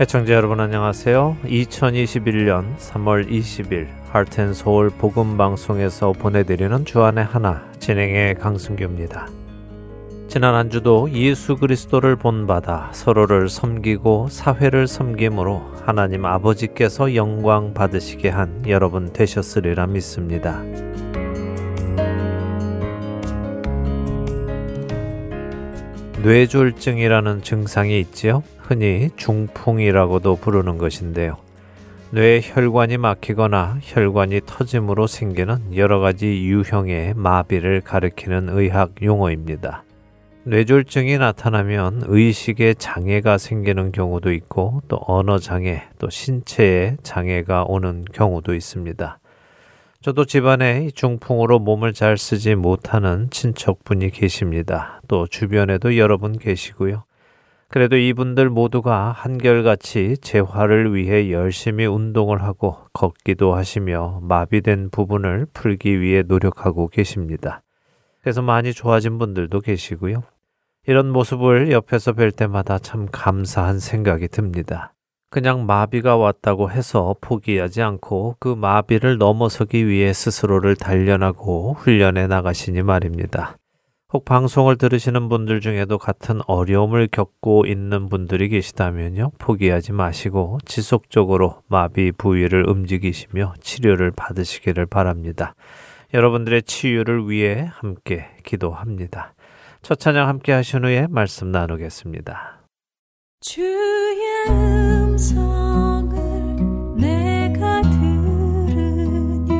애청자 여러분 안녕하세요. 2021년 3월 20일 하트앤서울 복음방송에서 보내드리는 주안의 하나 진행의 강승규입니다. 지난 한 주도 예수 그리스도를 본받아 서로를 섬기고 사회를 섬김으로 하나님 아버지께서 영광 받으시게 한 여러분 되셨으리라 믿습니다. 뇌졸증이라는 증상이 있지요. 흔히 중풍이라고도 부르는 것인데요. 뇌 혈관이 막히거나 혈관이 터짐으로 생기는 여러 가지 유형의 마비를 가리키는 의학 용어입니다. 뇌졸증이 나타나면 의식에 장애가 생기는 경우도 있고 또 언어 장애, 또 신체에 장애가 오는 경우도 있습니다. 저도 집안에 중풍으로 몸을 잘 쓰지 못하는 친척분이 계십니다. 또 주변에도 여러 분 계시고요. 그래도 이분들 모두가 한결같이 재활을 위해 열심히 운동을 하고 걷기도 하시며 마비된 부분을 풀기 위해 노력하고 계십니다. 그래서 많이 좋아진 분들도 계시고요. 이런 모습을 옆에서 뵐 때마다 참 감사한 생각이 듭니다. 그냥 마비가 왔다고 해서 포기하지 않고 그 마비를 넘어서기 위해 스스로를 단련하고 훈련해 나가시니 말입니다. 혹 방송을 들으시는 분들 중에도 같은 어려움을 겪고 있는 분들이 계시다면요. 포기하지 마시고 지속적으로 마비 부위를 움직이시며 치료를 받으시기를 바랍니다. 여러분들의 치유를 위해 함께 기도합니다. 첫 찬양 함께 하신 후에 말씀 나누겠습니다. 주의 음성을 내가 들으니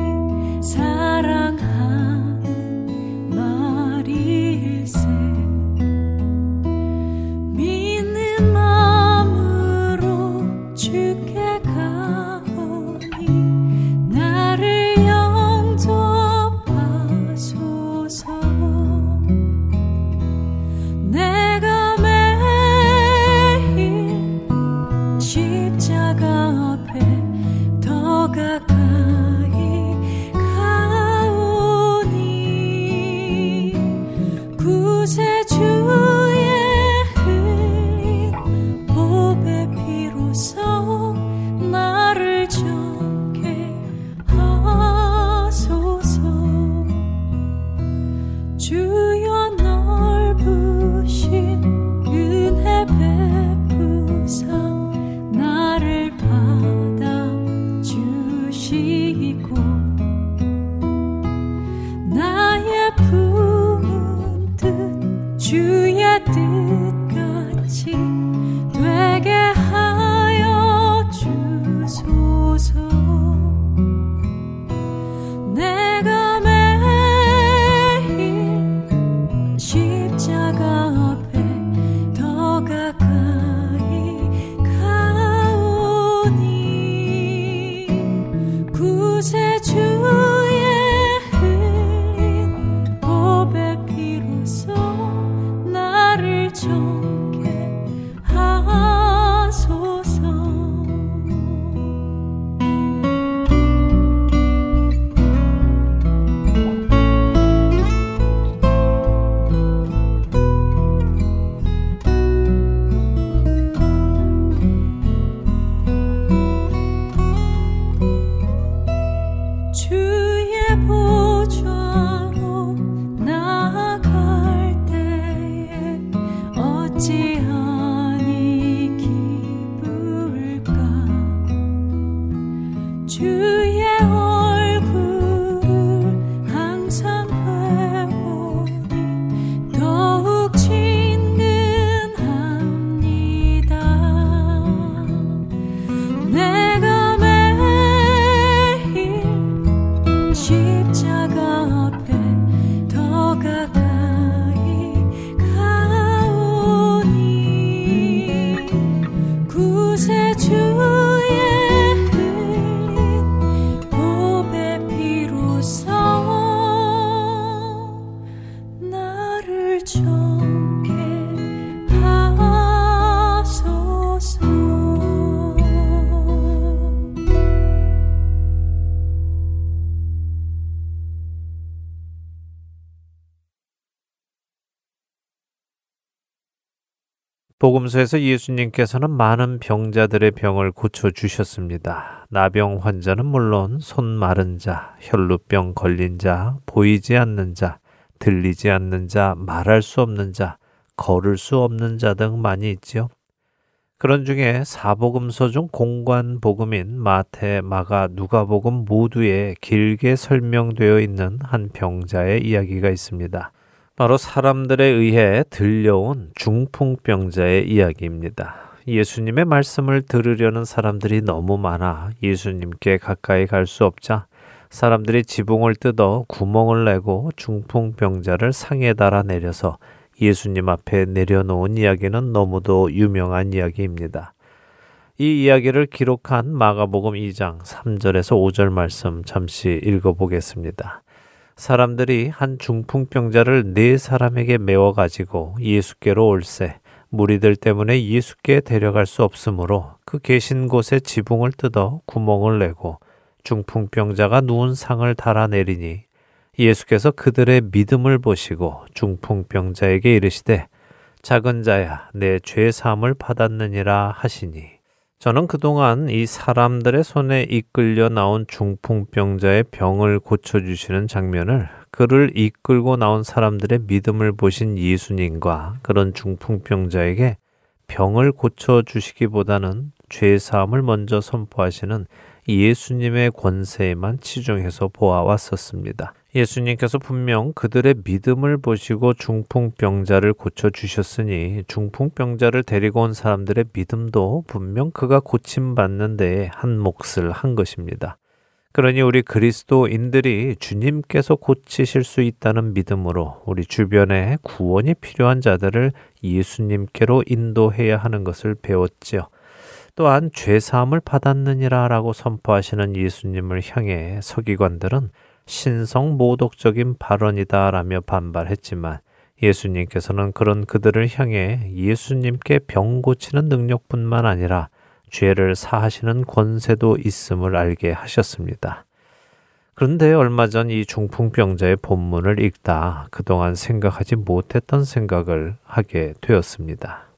어 복음서에서 예수님께서는 많은 병자들의 병을 고쳐 주셨습니다. 나병 환자는 물론 손 마른 자, 혈루병 걸린 자, 보이지 않는 자, 들리지 않는 자, 말할 수 없는 자, 걸을 수 없는 자 등 많이 있지요. 그런 중에 사복음서 중 공관 복음인 마태, 마가, 누가복음 모두에 길게 설명되어 있는 한 병자의 이야기가 있습니다. 바로 사람들에 의해 들려온 중풍병자의 이야기입니다. 예수님의 말씀을 들으려는 사람들이 너무 많아 예수님께 가까이 갈 수 없자 사람들이 지붕을 뜯어 구멍을 내고 중풍병자를 상에 달아 내려서 예수님 앞에 내려놓은 이야기는 너무도 유명한 이야기입니다. 이 이야기를 기록한 마가복음 2장 3절에서 5절 말씀 잠시 읽어보겠습니다. 사람들이 한 중풍병자를 네 사람에게 메워 가지고 예수께로 올세 무리들 때문에 예수께 데려갈 수 없으므로 그 계신 곳에 지붕을 뜯어 구멍을 내고 중풍병자가 누운 상을 달아내리니 예수께서 그들의 믿음을 보시고 중풍병자에게 이르시되 작은 자야 내 죄 사함을 받았느니라 하시니 저는 그동안 이 사람들의 손에 이끌려 나온 중풍병자의 병을 고쳐주시는 장면을 그를 이끌고 나온 사람들의 믿음을 보신 예수님과 그런 중풍병자에게 병을 고쳐주시기보다는 죄사함을 먼저 선포하시는 예수님의 권세에만 치중해서 보아왔었습니다. 예수님께서 분명 그들의 믿음을 보시고 중풍병자를 고쳐주셨으니 중풍병자를 데리고 온 사람들의 믿음도 분명 그가 고침받는 데에 한 몫을 한 것입니다. 그러니 우리 그리스도인들이 주님께서 고치실 수 있다는 믿음으로 우리 주변에 구원이 필요한 자들을 예수님께로 인도해야 하는 것을 배웠지요. 또한 죄사함을 받았느니라 라고 선포하시는 예수님을 향해 서기관들은 신성 모독적인 발언이다라며 반발했지만 예수님께서는 그런 그들을 향해 예수님께 병 고치는 능력뿐만 아니라 죄를 사하시는 권세도 있음을 알게 하셨습니다. 그런데 얼마 전 이 중풍병자의 본문을 읽다 그동안 생각하지 못했던 생각을 하게 되었습니다.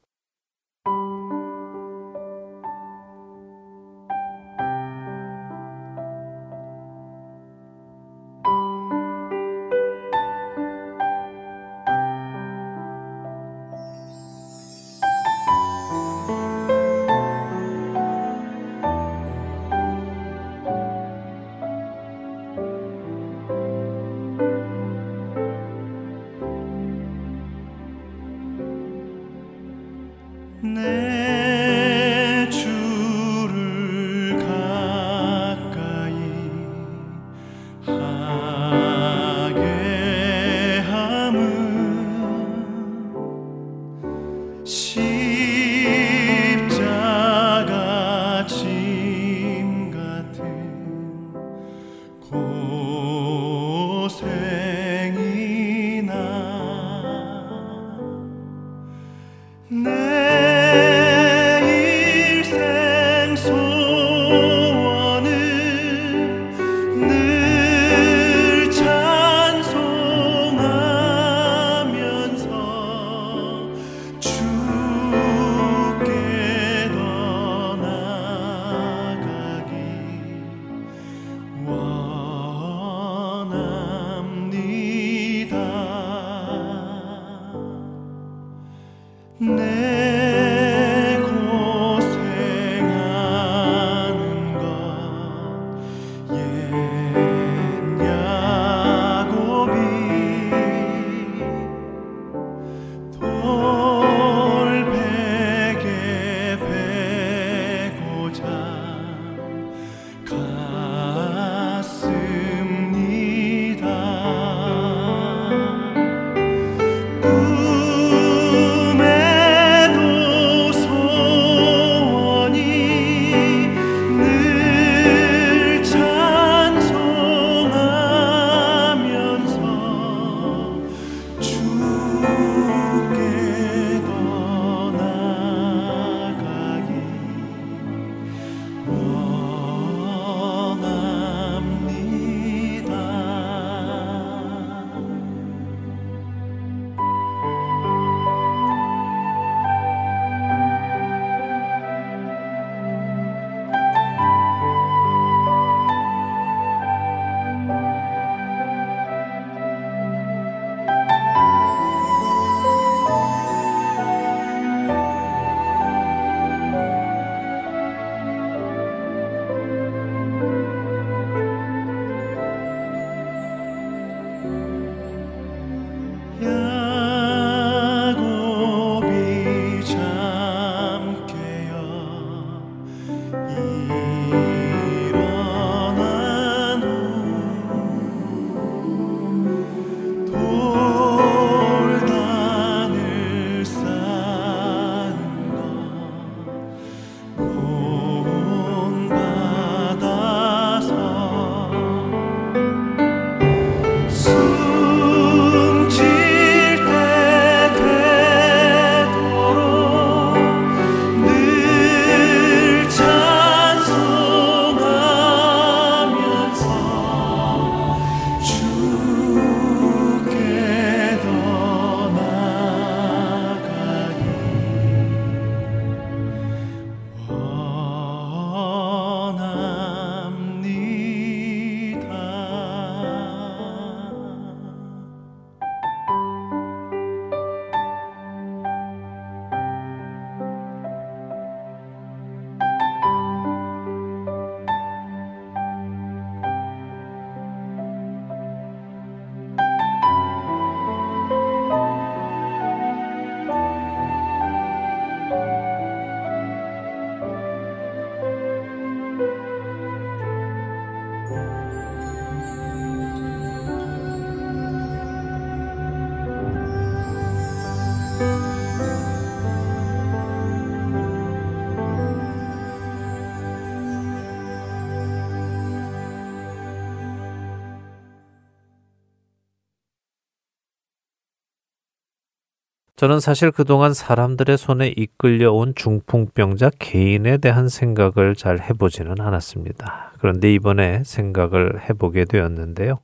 저는 사실 그동안 사람들의 손에 이끌려온 중풍병자 개인에 대한 생각을 잘 해보지는 않았습니다. 그런데 이번에 생각을 해보게 되었는데요.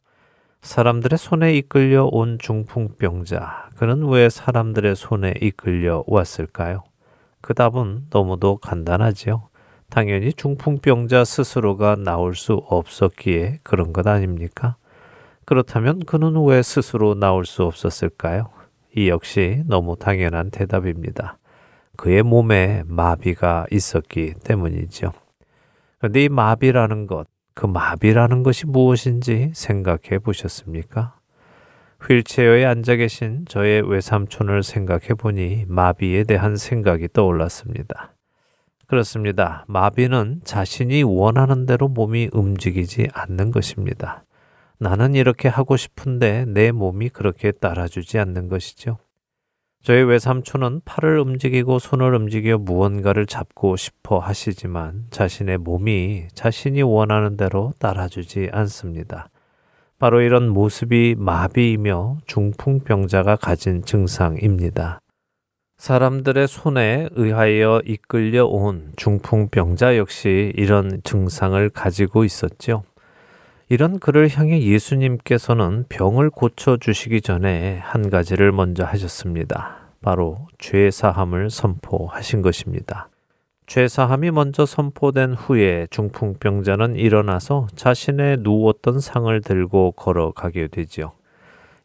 사람들의 손에 이끌려 온 중풍병자, 그는 왜 사람들의 손에 이끌려 왔을까요? 그 답은 너무도 간단하지요. 당연히 중풍병자 스스로가 나올 수 없었기에 그런 것 아닙니까? 그렇다면 그는 왜 스스로 나올 수 없었을까요? 이 역시 너무 당연한 대답입니다. 그의 몸에 마비가 있었기 때문이죠. 그런데 이 마비라는 것, 그 마비라는 것이 무엇인지 생각해 보셨습니까? 휠체어에 앉아 계신 저의 외삼촌을 생각해 보니 마비에 대한 생각이 떠올랐습니다. 그렇습니다. 마비는 자신이 원하는 대로 몸이 움직이지 않는 것입니다. 나는 이렇게 하고 싶은데 내 몸이 그렇게 따라주지 않는 것이죠. 저희 외삼촌은 팔을 움직이고 손을 움직여 무언가를 잡고 싶어 하시지만 자신의 몸이 자신이 원하는 대로 따라주지 않습니다. 바로 이런 모습이 마비이며 중풍병자가 가진 증상입니다. 사람들의 손에 의하여 이끌려 온 중풍병자 역시 이런 증상을 가지고 있었죠. 이런 그를 향해 예수님께서는 병을 고쳐 주시기 전에 한 가지를 먼저 하셨습니다. 바로 죄 사함을 선포하신 것입니다. 죄 사함이 먼저 선포된 후에 중풍병자는 일어나서 자신의 누웠던 상을 들고 걸어가게 되지요.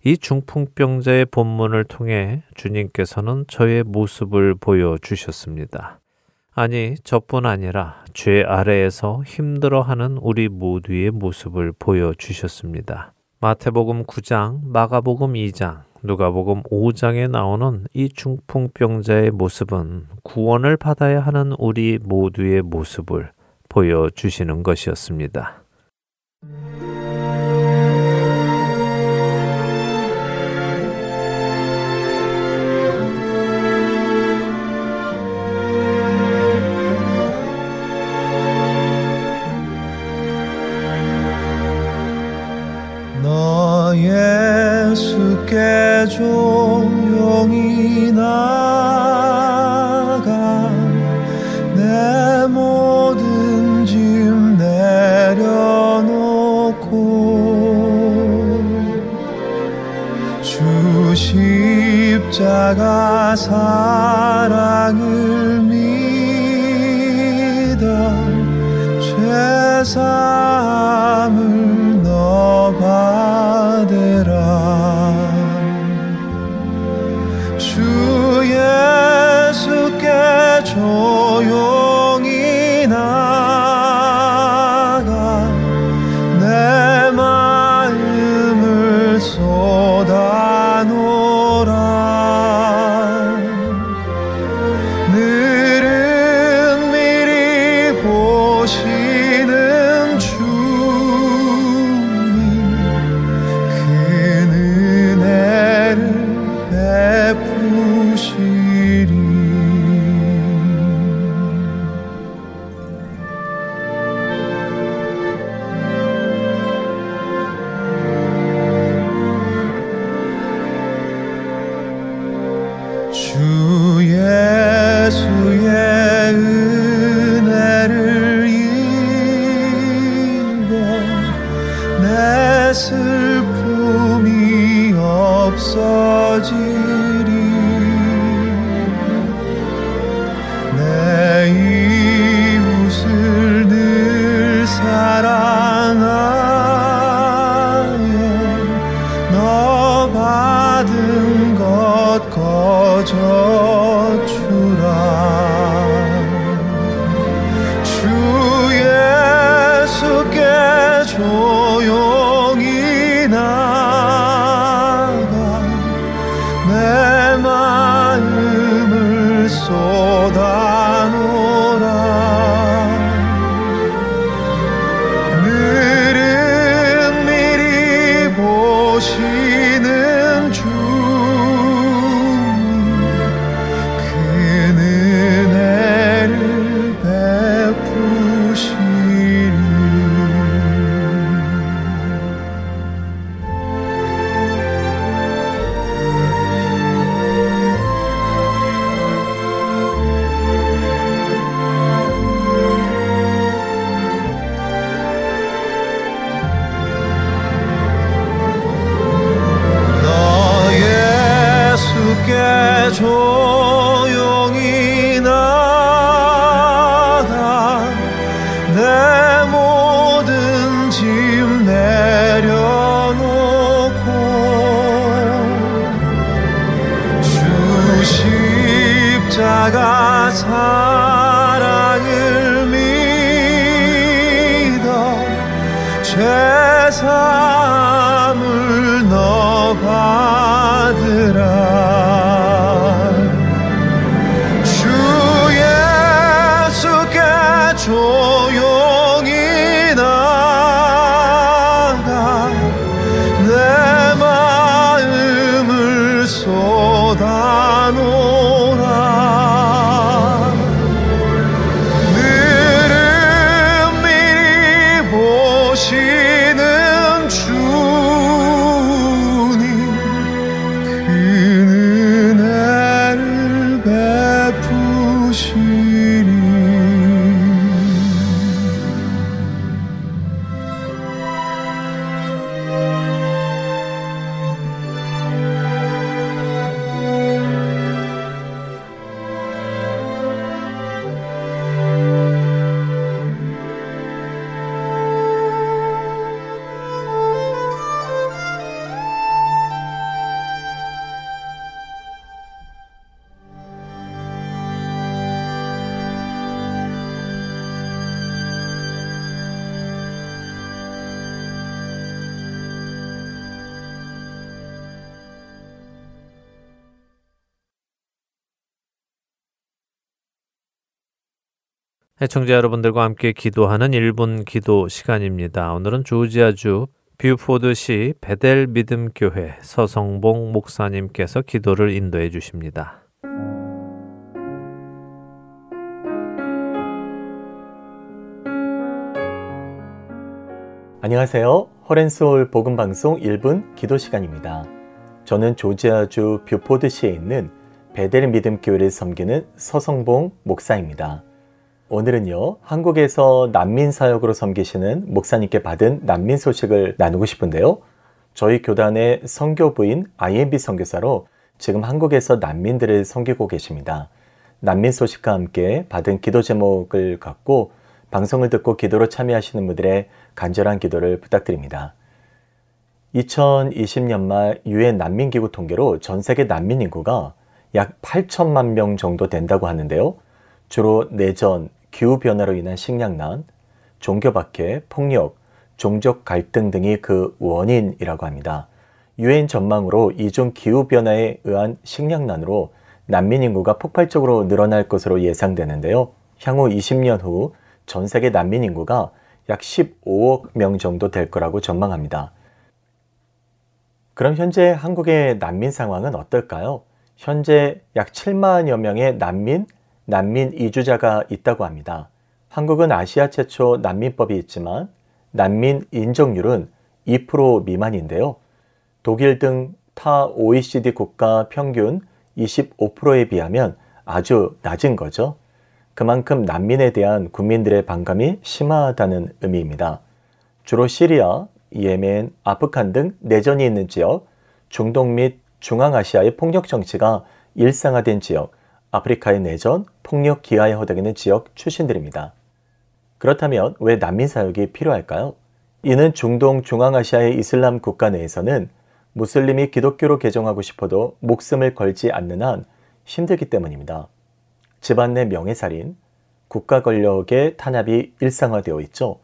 이 중풍병자의 본문을 통해 주님께서는 저의 모습을 보여 주셨습니다. 아니, 저뿐 아니라 죄 아래에서 힘들어하는 우리 모두의 모습을 보여주셨습니다. 마태복음 9장, 마가복음 2장, 누가복음 5장에 나오는 이 중풍병자의 모습은 구원을 받아야 하는 우리 모두의 모습을 보여주시는 것이었습니다. 애청자 여러분들과 함께 기도하는 1분 기도 시간입니다. 오늘은 조지아주 뷰포드시 베델 믿음 교회 서성봉 목사님께서 기도를 인도해 주십니다. 안녕하세요. Heart and Soul 복음방송 1분 기도 시간입니다. 저는 조지아주 뷰포드시에 있는 베델 믿음 교회를 섬기는 서성봉 목사입니다. 오늘은요, 한국에서 난민 사역으로 섬기시는 목사님께 받은 난민 소식을 나누고 싶은데요. 저희 교단의 선교부인 IMB 선교사로 지금 한국에서 난민들을 섬기고 계십니다. 난민 소식과 함께 받은 기도 제목을 갖고 방송을 듣고 기도로 참여하시는 분들의 간절한 기도를 부탁드립니다. 2020년 말 유엔 난민기구 통계로 전 세계 난민 인구가 약 8천만 명 정도 된다고 하는데요. 주로 내전, 기후변화로 인한 식량난, 종교박해, 폭력, 종족 갈등 등이 그 원인이라고 합니다. 유엔 전망으로 이중 기후변화에 의한 식량난으로 난민 인구가 폭발적으로 늘어날 것으로 예상되는데요. 향후 20년 후 전 세계 난민 인구가 약 15억 명 정도 될 거라고 전망합니다. 그럼 현재 한국의 난민 상황은 어떨까요? 현재 약 7만여 명의 난민, 난민 이주자가 있다고 합니다. 한국은 아시아 최초 난민법이 있지만 난민 인정률은 2% 미만인데요. 독일 등 타 OECD 국가 평균 25%에 비하면 아주 낮은 거죠. 그만큼 난민에 대한 국민들의 반감이 심하다는 의미입니다. 주로 시리아, 예멘, 아프간 등 내전이 있는 지역, 중동 및 중앙아시아의 폭력 정치가 일상화된 지역, 아프리카의 내전, 폭력 기아에 허덕이는 지역 출신들입니다. 그렇다면 왜 난민 사역이 필요할까요? 이는 중동 중앙아시아의 이슬람 국가 내에서는 무슬림이 기독교로 개종하고 싶어도 목숨을 걸지 않는 한 힘들기 때문입니다. 집안 내 명예살인, 국가 권력의 탄압이 일상화되어 있죠.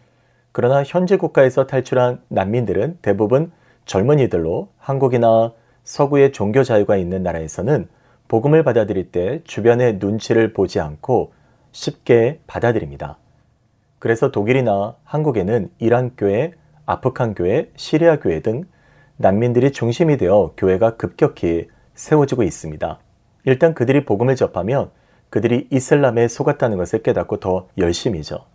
그러나 현재 국가에서 탈출한 난민들은 대부분 젊은이들로 한국이나 서구의 종교 자유가 있는 나라에서는 복음을 받아들일 때 주변의 눈치를 보지 않고 쉽게 받아들입니다. 그래서 독일이나 한국에는 이란 교회, 아프간 교회, 시리아 교회 등 난민들이 중심이 되어 교회가 급격히 세워지고 있습니다. 일단 그들이 복음을 접하면 그들이 이슬람에 속았다는 것을 깨닫고 더 열심히죠.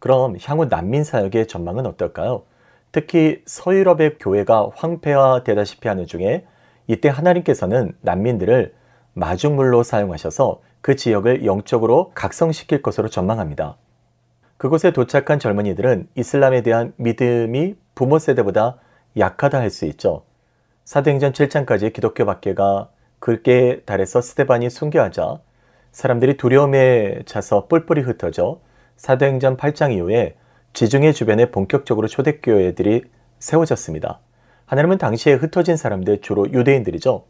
그럼 향후 난민 사역의 전망은 어떨까요? 특히 서유럽의 교회가 황폐화되다시피 하는 중에 이때 하나님께서는 난민들을 마중물로 사용하셔서 그 지역을 영적으로 각성시킬 것으로 전망합니다. 그곳에 도착한 젊은이들은 이슬람에 대한 믿음이 부모 세대보다 약하다 할 수 있죠. 사도행전 7장까지 기독교 박해가 굵게 달해서 스테반이 순교하자 사람들이 두려움에 차서 뿔뿔이 흩어져 사도행전 8장 이후에 지중해 주변에 본격적으로 초대교회들이 세워졌습니다. 하나님은 당시에 흩어진 사람들 주로 유대인들이죠.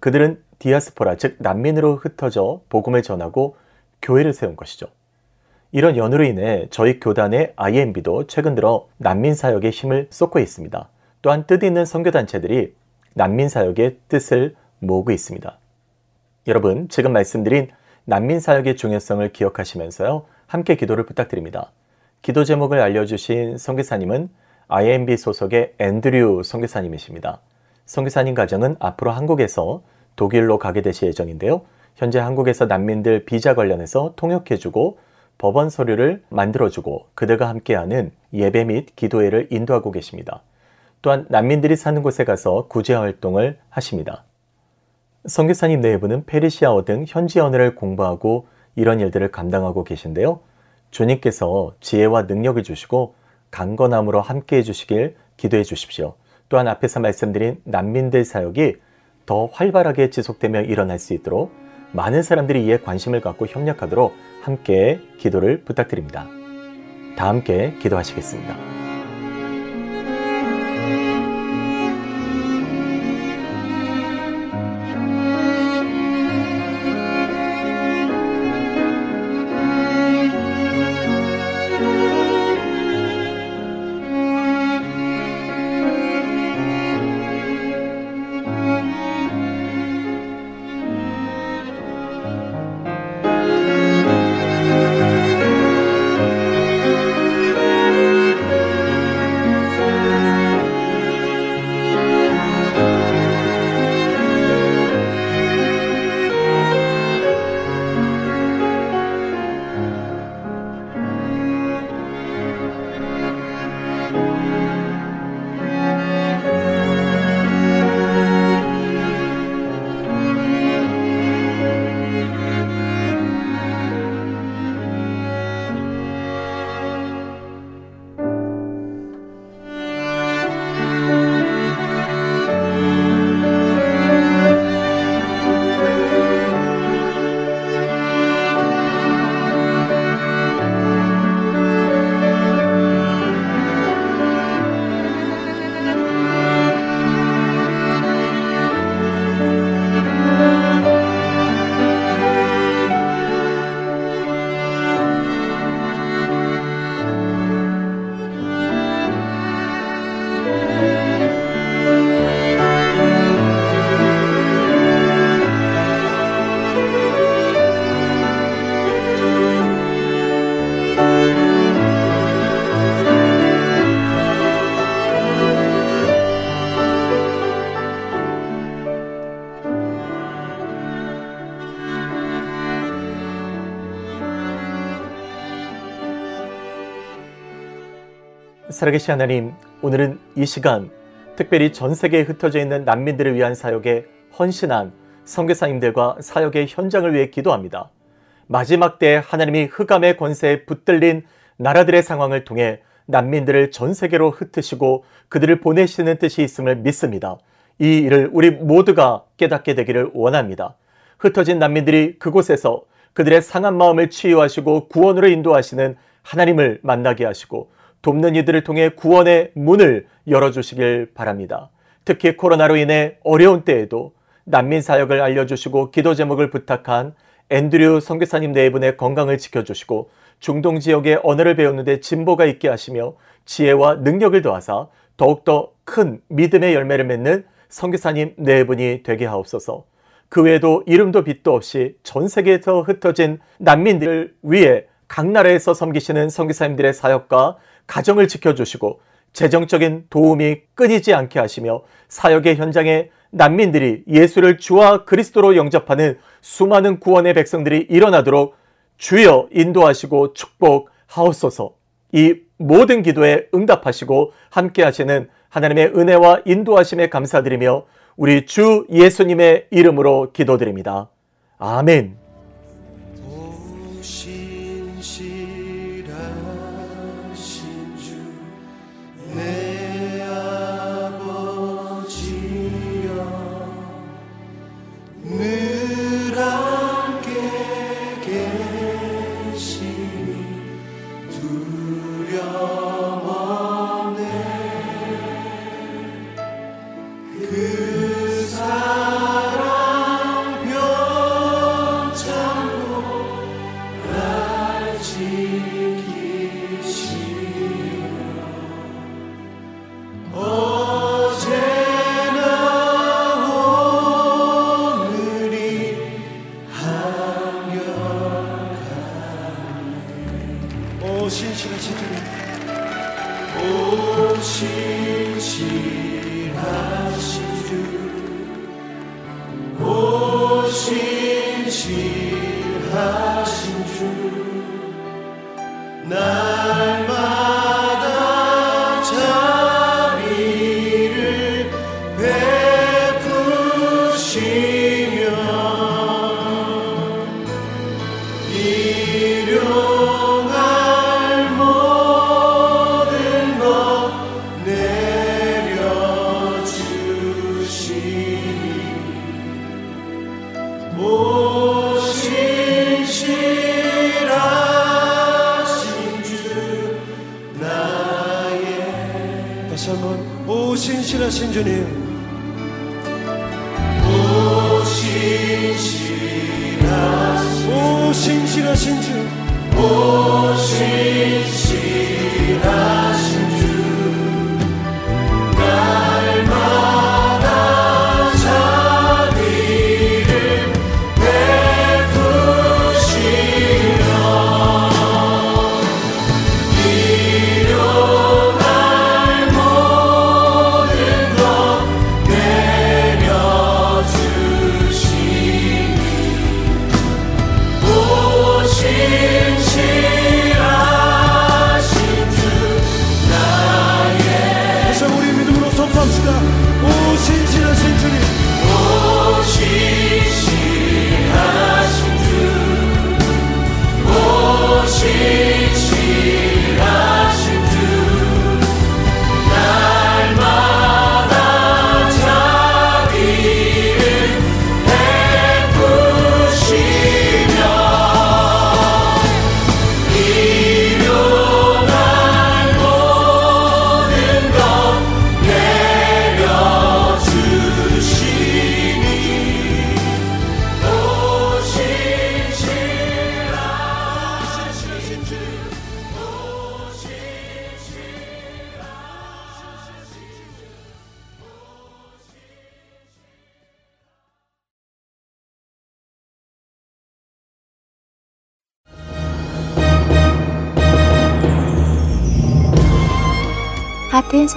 그들은 디아스포라 즉 난민으로 흩어져 복음을 전하고 교회를 세운 것이죠. 이런 연으로 인해 저희 교단의 IMB도 최근 들어 난민 사역에 힘을 쏟고 있습니다. 또한 뜻 있는 선교단체들이 난민 사역의 뜻을 모으고 있습니다. 여러분, 지금 말씀드린 난민 사역의 중요성을 기억하시면서요. 함께 기도를 부탁드립니다. 기도 제목을 알려주신 선교사님은 IMB 소속의 앤드류 선교사님이십니다. 선교사님 가정은 앞으로 한국에서 독일로 가게 되실 예정인데요. 현재 한국에서 난민들 비자 관련해서 통역해주고 법원 서류를 만들어주고 그들과 함께하는 예배 및 기도회를 인도하고 계십니다. 또한 난민들이 사는 곳에 가서 구제 활동을 하십니다. 선교사님 내부는 페르시아어 등 현지 언어를 공부하고 이런 일들을 감당하고 계신데요. 주님께서 지혜와 능력을 주시고 강건함으로 함께 해 주시길 기도해 주십시오. 또한 앞에서 말씀드린 난민들 사역이 더 활발하게 지속되며 일어날 수 있도록 많은 사람들이 이에 관심을 갖고 협력하도록 함께 기도를 부탁드립니다. 다 함께 기도하시겠습니다. 살아계신 하나님, 오늘은 이 시간 특별히 전 세계에 흩어져 있는 난민들을 위한 사역에 헌신한 선교사님들과 사역의 현장을 위해 기도합니다. 마지막 때 하나님이 흑암의 권세에 붙들린 나라들의 상황을 통해 난민들을 전 세계로 흩으시고 그들을 보내시는 뜻이 있음을 믿습니다. 이 일을 우리 모두가 깨닫게 되기를 원합니다. 흩어진 난민들이 그곳에서 그들의 상한 마음을 치유하시고 구원으로 인도하시는 하나님을 만나게 하시고 돕는 이들을 통해 구원의 문을 열어주시길 바랍니다. 특히 코로나로 인해 어려운 때에도 난민 사역을 알려주시고 기도 제목을 부탁한 앤드류 선교사님 네 분의 건강을 지켜주시고 중동 지역의 언어를 배우는데 진보가 있게 하시며 지혜와 능력을 더하사 더욱더 큰 믿음의 열매를 맺는 선교사님 네 분이 되게 하옵소서. 그 외에도 이름도 빛도 없이 전 세계에서 흩어진 난민들을 위해 각 나라에서 섬기시는 선교사님들의 사역과 가정을 지켜주시고 재정적인 도움이 끊이지 않게 하시며 사역의 현장에 난민들이 예수를 주와 그리스도로 영접하는 수많은 구원의 백성들이 일어나도록 주여 인도하시고 축복하옵소서. 이 모든 기도에 응답하시고 함께 하시는 하나님의 은혜와 인도하심에 감사드리며 우리 주 예수님의 이름으로 기도드립니다. 아멘.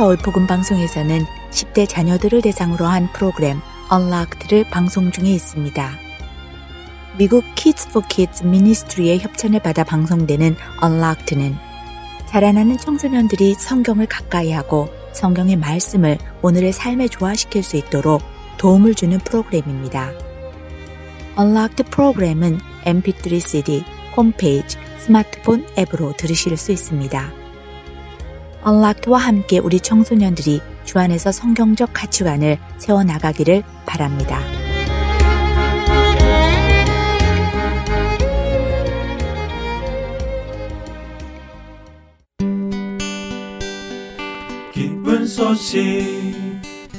서울 복음 방송에서는 10대 자녀들을 대상으로 한 프로그램 Unlocked를 방송 중에 있습니다. 미국 Kids for Kids 미니스트리의 협찬을 받아 방송되는 Unlocked는 자라나는 청소년들이 성경을 가까이 하고 성경의 말씀을 오늘의 삶에 조화시킬 수 있도록 도움을 주는 프로그램입니다. Unlocked 프로그램은 mp3 cd, 홈페이지, 스마트폰 앱으로 들으실 수 있습니다. 언락트와 함께 우리 청소년들이 주 안에서 성경적 가치관을 세워나가기를 바랍니다. 기쁜 소식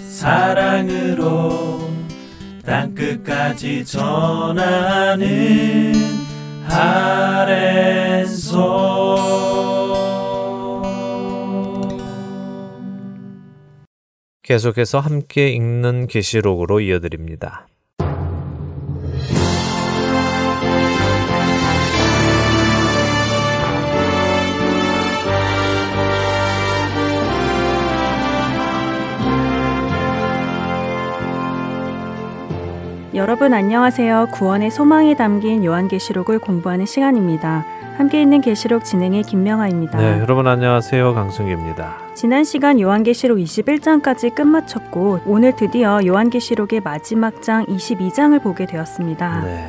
사랑으로 땅끝까지 전하는 아랜소 계속해서 함께 읽는 계시록으로 이어드립니다. 여러분 안녕하세요. 구원의 소망이 담긴 요한계시록을 공부하는 시간입니다. 함께 있는 계시록 진행의 김명아입니다. 네, 여러분 안녕하세요. 강승규입니다. 지난 시간 요한계시록 21장까지 끝마쳤고 오늘 드디어 요한계시록의 마지막 장 22장을 보게 되었습니다. 네.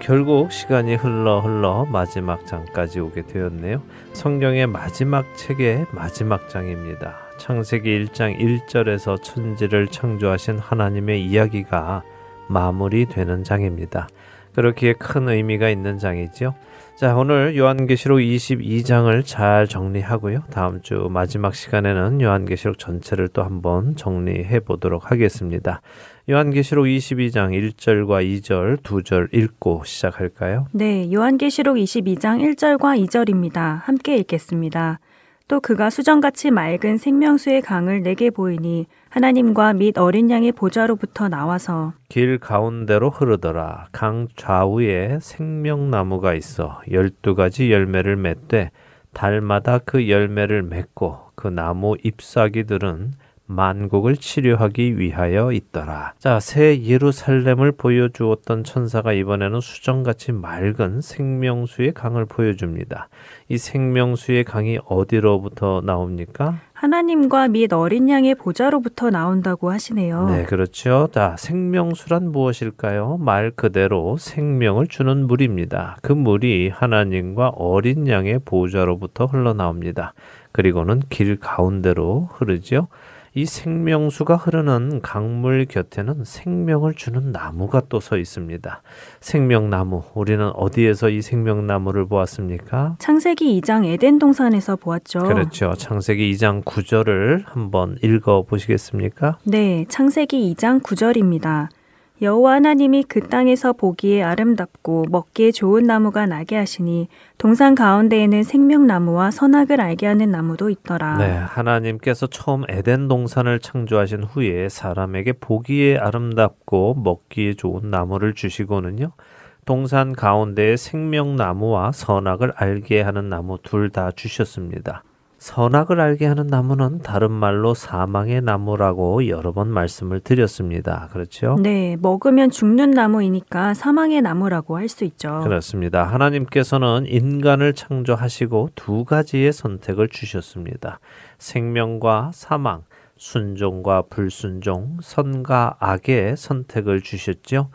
결국 시간이 흘러 흘러 마지막 장까지 오게 되었네요. 성경의 마지막 책의 마지막 장입니다. 창세기 1장 1절에서 천지를 창조하신 하나님의 이야기가 마무리되는 장입니다. 그렇기에 큰 의미가 있는 장이지요. 자, 오늘 요한계시록 22장을 잘 정리하고요. 다음 주 마지막 시간에는 요한계시록 전체를 또 한번 정리해 보도록 하겠습니다. 요한계시록 22장 1절과 2절, 2절 읽고 시작할까요? 네, 요한계시록 22장 1절과 2절입니다. 함께 읽겠습니다. 또 그가 수정같이 맑은 생명수의 강을 내게 보이니 하나님과 및 어린 양의 보좌로부터 나와서 길 가운데로 흐르더라. 강 좌우에 생명나무가 있어 열두 가지 열매를 맺되 달마다 그 열매를 맺고 그 나무 잎사귀들은 만국을 치료하기 위하여 있더라. 자, 새 예루살렘을 보여주었던 천사가 이번에는 수정같이 맑은 생명수의 강을 보여줍니다. 이 생명수의 강이 어디로부터 나옵니까? 하나님과 및 어린 양의 보좌로부터 나온다고 하시네요. 네, 그렇죠. 자, 생명수란 무엇일까요? 말 그대로 생명을 주는 물입니다. 그 물이 하나님과 어린 양의 보좌로부터 흘러나옵니다. 그리고는 길 가운데로 흐르죠. 이 생명수가 흐르는 강물 곁에는 생명을 주는 나무가 또 서 있습니다. 생명나무. 우리는 어디에서 이 생명나무를 보았습니까? 창세기 2장 에덴 동산에서 보았죠. 그렇죠. 창세기 2장 9절을 한번 읽어 보시겠습니까? 네, 창세기 2장 9절입니다. 여호와 하나님이 그 땅에서 보기에 아름답고 먹기에 좋은 나무가 나게 하시니 동산 가운데에는 생명나무와 선악을 알게 하는 나무도 있더라. 네, 하나님께서 처음 에덴 동산을 창조하신 후에 사람에게 보기에 아름답고 먹기에 좋은 나무를 주시고는요. 동산 가운데에 생명나무와 선악을 알게 하는 나무 둘 다 주셨습니다. 선악을 알게 하는 나무는 다른 말로 사망의 나무라고 여러 번 말씀을 드렸습니다. 그렇죠? 네, 먹으면 죽는 나무이니까 사망의 나무라고 할 수 있죠. 그렇습니다. 하나님께서는 인간을 창조하시고 두 가지의 선택을 주셨습니다. 생명과 사망, 순종과 불순종, 선과 악의 선택을 주셨죠.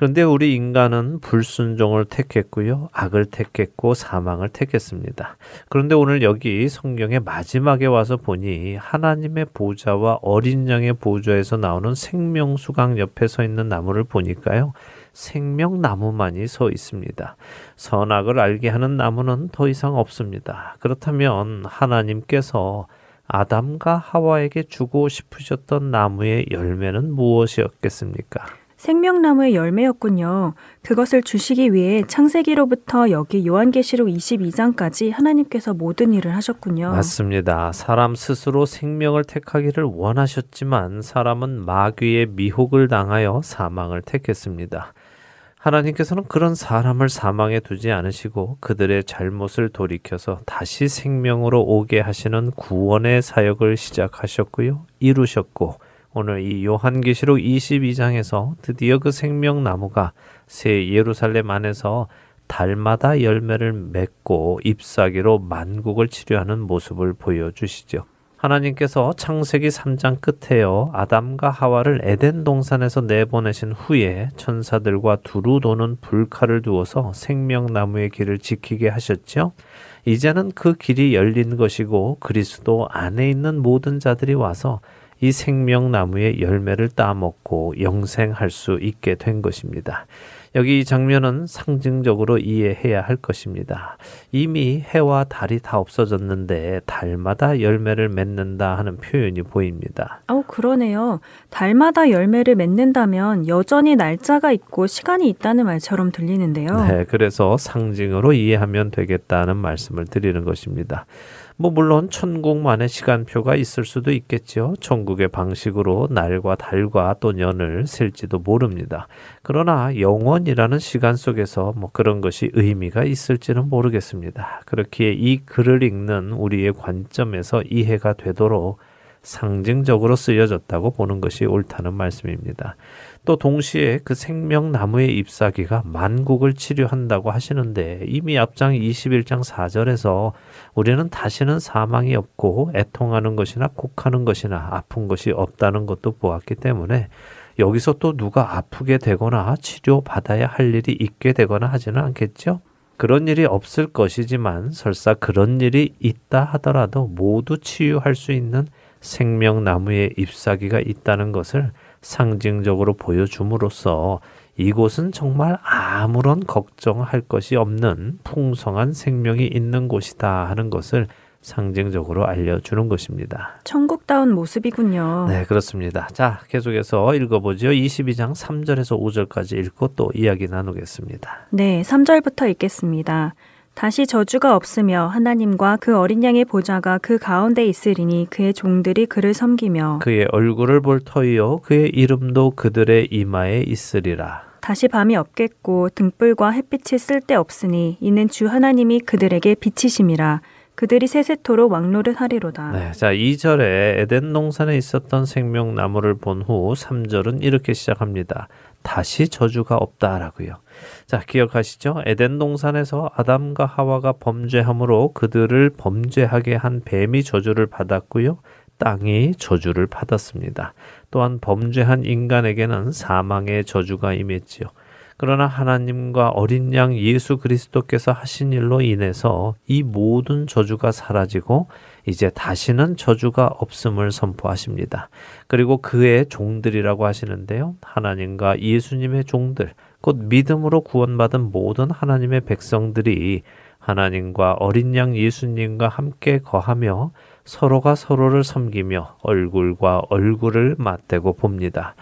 그런데 우리 인간은 불순종을 택했고요. 악을 택했고 사망을 택했습니다. 그런데 오늘 여기 성경의 마지막에 와서 보니 하나님의 보좌와 어린 양의 보좌에서 나오는 생명수강 옆에 서 있는 나무를 보니까요. 생명나무만이 서 있습니다. 선악을 알게 하는 나무는 더 이상 없습니다. 그렇다면 하나님께서 아담과 하와에게 주고 싶으셨던 나무의 열매는 무엇이었겠습니까? 생명나무의 열매였군요. 그것을 주시기 위해 창세기로부터 여기 요한계시록 22장까지 하나님께서 모든 일을 하셨군요. 맞습니다. 사람 스스로 생명을 택하기를 원하셨지만 사람은 마귀의 미혹을 당하여 사망을 택했습니다. 하나님께서는 그런 사람을 사망에 두지 않으시고 그들의 잘못을 돌이켜서 다시 생명으로 오게 하시는 구원의 사역을 시작하셨고요. 이루셨고 오늘 이 요한계시록 22장에서 드디어 그 생명나무가 새 예루살렘 안에서 달마다 열매를 맺고 잎사귀로 만국을 치료하는 모습을 보여주시죠. 하나님께서 창세기 3장 끝에요. 아담과 하와를 에덴 동산에서 내보내신 후에 천사들과 두루 도는 불칼을 두어서 생명나무의 길을 지키게 하셨죠. 이제는 그 길이 열린 것이고 그리스도 안에 있는 모든 자들이 와서 이 생명나무의 열매를 따먹고 영생할 수 있게 된 것입니다. 여기 이 장면은 상징적으로 이해해야 할 것입니다. 이미 해와 달이 다 없어졌는데 달마다 열매를 맺는다 하는 표현이 보입니다. 어, 그러네요. 달마다 열매를 맺는다면 여전히 날짜가 있고 시간이 있다는 말처럼 들리는데요. 네, 그래서 상징으로 이해하면 되겠다는 말씀을 드리는 것입니다. 뭐 물론 천국만의 시간표가 있을 수도 있겠죠. 천국의 방식으로 날과 달과 또 년을 셀지도 모릅니다. 그러나 영원이라는 시간 속에서 뭐 그런 것이 의미가 있을지는 모르겠습니다. 그렇기에 이 글을 읽는 우리의 관점에서 이해가 되도록 상징적으로 쓰여졌다고 보는 것이 옳다는 말씀입니다. 또 동시에 그 생명나무의 잎사귀가 만국을 치료한다고 하시는데 이미 앞장 21장 4절에서 우리는 다시는 사망이 없고 애통하는 것이나 곡하는 것이나 아픈 것이 없다는 것도 보았기 때문에 여기서 또 누가 아프게 되거나 치료받아야 할 일이 있게 되거나 하지는 않겠죠? 그런 일이 없을 것이지만 설사 그런 일이 있다 하더라도 모두 치유할 수 있는 생명나무의 잎사귀가 있다는 것을 상징적으로 보여줌으로써 이곳은 정말 아무런 걱정할 것이 없는 풍성한 생명이 있는 곳이다 하는 것을 상징적으로 알려주는 것입니다. 천국다운 모습이군요. 네, 그렇습니다. 자, 계속해서 읽어보죠. 22장 3절에서 5절까지 읽고 또 이야기 나누겠습니다. 네, 3절부터 읽겠습니다. 다시 저주가 없으며 하나님과 그 어린 양의 보좌가 그 가운데 있으리니 그의 종들이 그를 섬기며 그의 얼굴을 볼 터이요 그의 이름도 그들의 이마에 있으리라. 다시 밤이 없겠고 등불과 햇빛이 쓸데 없으니 이는 주 하나님이 그들에게 비치심이라 그들이 세세토록 왕노릇하리로다. 네, 자 2절에 에덴 동산에 있었던 생명나무를 본 후 3절은 이렇게 시작합니다. 다시 저주가 없다라고요. 자, 기억하시죠? 에덴 동산에서 아담과 하와가 범죄함으로 그들을 범죄하게 한 뱀이 저주를 받았고요. 땅이 저주를 받았습니다. 또한 범죄한 인간에게는 사망의 저주가 임했지요. 그러나 하나님과 어린 양 예수 그리스도께서 하신 일로 인해서 이 모든 저주가 사라지고 이제 다시는 저주가 없음을 선포하십니다. 그리고 그의 종들이라고 하시는데요. 하나님과 예수님의 종들, 곧 믿음으로 구원받은 모든 하나님의 백성들이 하나님과 어린 양 예수님과 함께 거하며 서로가 서로를 섬기며 얼굴과 얼굴을 맞대고 봅니다.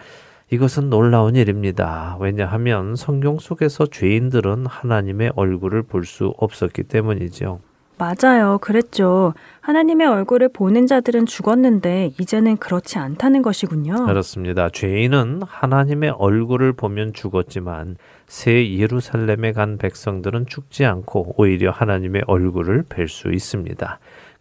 이것은 놀라운 일입니다. 왜냐하면 성경 속에서 죄인들은 하나님의 얼굴을 볼 수 없었기 때문이죠. 맞아요. 그랬죠. 하나님의 얼굴을 보는 자들은 죽었는데 이제는 그렇지 않다는 것이군요. 그렇습니다. 죄인은 하나님의 얼굴을 보면 죽었지만 새 예루살렘에 간 백성들은 죽지 않고 오히려 하나님의 얼굴을 뵐 수 있습니다.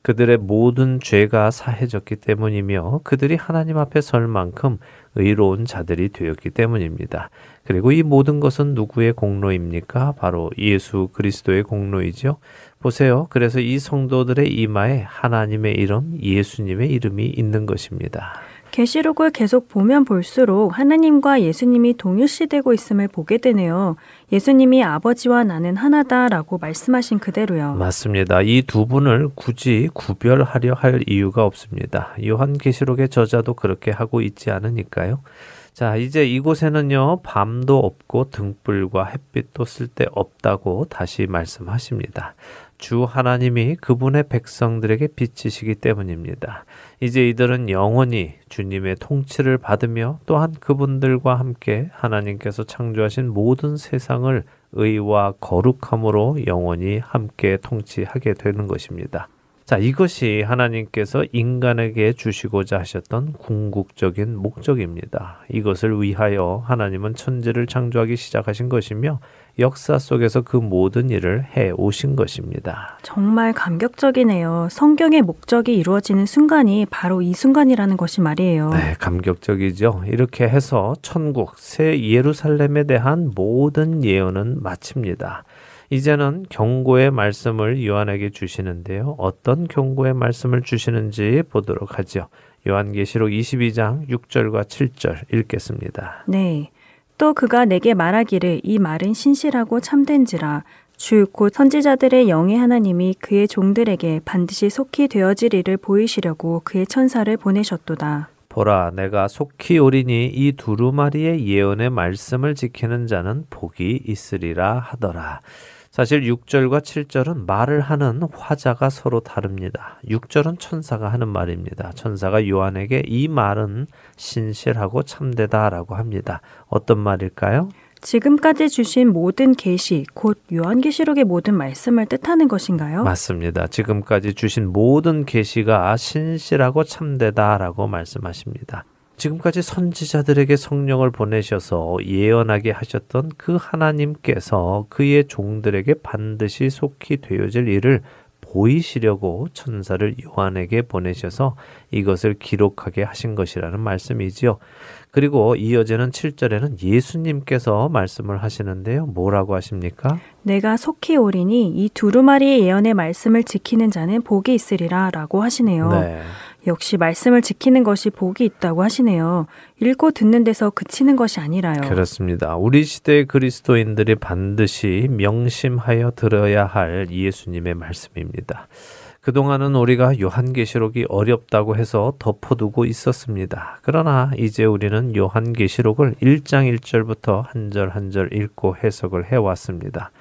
그들의 모든 죄가 사해졌기 때문이며 그들이 하나님 앞에 설 만큼 의로운 자들이 되었기 때문입니다. 그리고 이 모든 것은 누구의 공로입니까? 바로 예수 그리스도의 공로이죠. 보세요. 그래서 이 성도들의 이마에 하나님의 이름, 예수님의 이름이 있는 것입니다. 계시록을 계속 보면 볼수록 하나님과 예수님이 동일시되고 있음을 보게 되네요. 예수님이 아버지와 나는 하나다라고 말씀하신 그대로요. 맞습니다. 이 두 분을 굳이 구별하려 할 이유가 없습니다. 요한계시록의 저자도 그렇게 하고 있지 않으니까요. 자, 이제 이곳에는요, 밤도 없고 등불과 햇빛도 쓸데 없다고 다시 말씀하십니다. 주 하나님이 그분의 백성들에게 비치시기 때문입니다. 이제 이들은 영원히 주님의 통치를 받으며 또한 그분들과 함께 하나님께서 창조하신 모든 세상을 의와 거룩함으로 영원히 함께 통치하게 되는 것입니다. 자, 이것이 하나님께서 인간에게 주시고자 하셨던 궁극적인 목적입니다. 이것을 위하여 하나님은 천지를 창조하기 시작하신 것이며 역사 속에서 그 모든 일을 해 오신 것입니다. 정말 감격적이네요. 성경의 목적이 이루어지는 순간이 바로 이 순간이라는 것이 말이에요. 네, 감격적이죠. 이렇게 해서 천국, 새 예루살렘에 대한 모든 예언은 마칩니다. 이제는 경고의 말씀을 요한에게 주시는데요. 어떤 경고의 말씀을 주시는지 보도록 하죠. 요한계시록 22장 6절과 7절 읽겠습니다. 네. 또 그가 내게 말하기를 이 말은 신실하고 참된지라 주 곧 선지자들의 영의 하나님이 그의 종들에게 반드시 속히 일을 보이시려고 그의 천사를 보내셨도다. 보라 내가 속히 오리니 이 두루마리의 예언의 말씀을 지키는 자는 복이 있으리라 하더라. 사실 6절과 7절은 말을 하는 화자가 서로 다릅니다. 6절은 천사가 하는 말입니다. 천사가 요한에게 이 말은 신실하고 참되다라고 합니다. 어떤 말일까요? 지금까지 주신 모든 계시, 곧 요한계시록의 모든 말씀을 뜻하는 것인가요? 맞습니다. 지금까지 주신 모든 계시가 신실하고 참되다라고 말씀하십니다. 지금까지 선지자들에게 성령을 보내셔서 예언하게 하셨던 그 하나님께서 그의 종들에게 반드시 속히 되어질 일을 보이시려고 천사를 요한에게 보내셔서 이것을 기록하게 하신 것이라는 말씀이지요. 그리고 이어지는 7절에는 예수님께서 말씀을 하시는데요. 뭐라고 하십니까? 내가 속히 오리니 이 두루마리의 예언의 말씀을 지키는 자는 복이 있으리라 라고 하시네요. 네. 역시 말씀을 지키는 것이 복이 있다고 하시네요. 읽고 듣는 데서 그치는 것이 아니라요. 그렇습니다. 우리 시대의 그리스도인들이 반드시 명심하여 들어야 할 예수님의 말씀입니다. 그동안은 우리가 요한계시록이 어렵다고 해서 덮어두고 있었습니다. 그러나 이제 우리는 요한계시록을 1장 1절부터 한 절 한 절 읽고 해석을 해왔습니다.